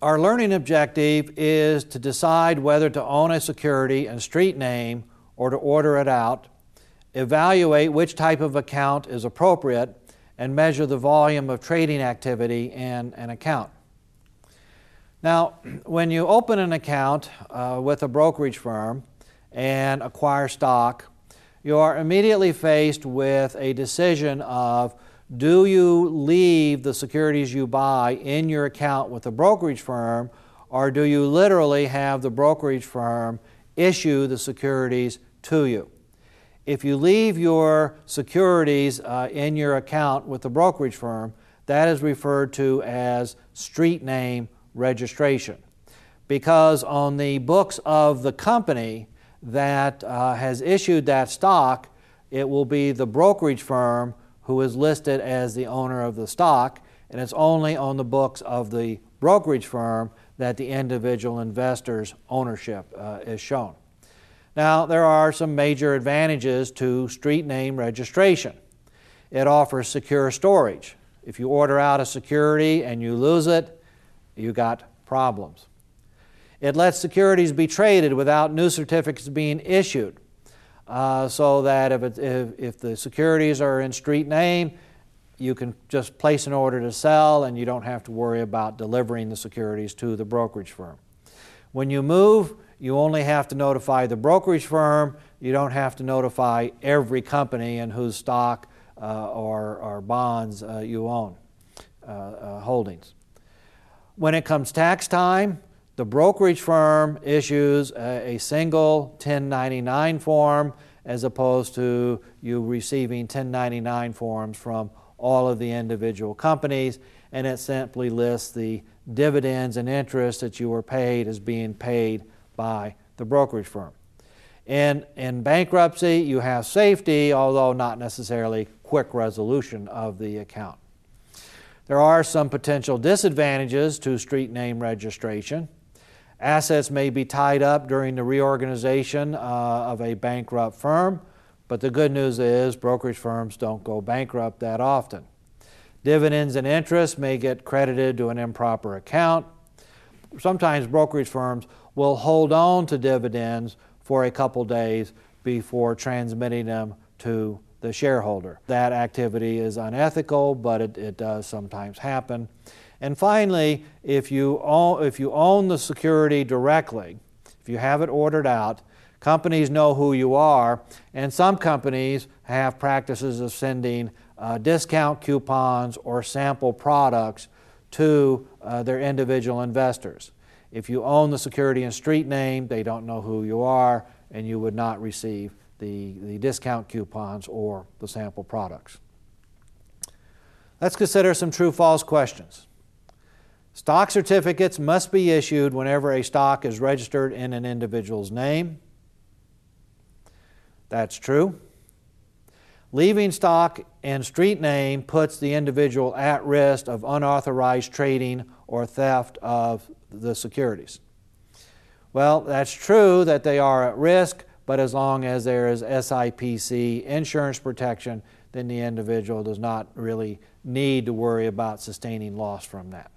Our learning objective is to decide whether to own a security and street name or to order it out, evaluate which type of account is appropriate, and measure the volume of trading activity in an account. Now, when you open an account uh, with a brokerage firm and acquire stock, you are immediately faced with a decision of do you leave the securities you buy in your account with the brokerage firm, or do you literally have the brokerage firm issue the securities to you? If you leave your securities uh, in your account with the brokerage firm, that is referred to as street name registration. Because on the books of the company that uh, has issued that stock, it will be the brokerage firm who is listed as the owner of the stock, and it's only on the books of the brokerage firm that the individual investor's ownership uh, is shown. Now, there are some major advantages to street name registration. It offers secure storage. If you order out a security and you lose it, you got problems. It lets securities be traded without new certificates being issued uh, so that if, it, if, if the securities are in street name, you can just place an order to sell and you don't have to worry about delivering the securities to the brokerage firm. When you move, you only have to notify the brokerage firm. You don't have to notify every company in whose stock uh, or, or, bonds uh, you own uh, uh, holdings. When it comes tax time, the brokerage firm issues a, a single 1099 form as opposed to you receiving 1099 forms from all of the individual companies, and it simply lists the dividends and interest that you were paid as being paid by the brokerage firm. In, in bankruptcy, you have safety, although not necessarily quick resolution of the account. There are some potential disadvantages to street name registration. Assets may be tied up during the reorganization uh, of a bankrupt firm, but the good news is brokerage firms don't go bankrupt that often. Dividends and interest may get credited to an improper account. Sometimes brokerage firms will hold on to dividends for a couple days before transmitting them to the shareholder. That activity is unethical, but it, it does sometimes happen. And finally, if you, own, if you own the security directly, if you have it ordered out, companies know who you are, and some companies have practices of sending uh, discount coupons or sample products to uh, their individual investors. If you own the security and street name, they don't know who you are, and you would not receive the, the discount coupons or the sample products. Let's consider some true false questions. Stock certificates must be issued whenever a stock is registered in an individual's name. That's true. Leaving stock and street name puts the individual at risk of unauthorized trading or theft of the securities. Well, that's true that they are at risk, but as long as there is SIPC insurance protection, then the individual does not really need to worry about sustaining loss from that.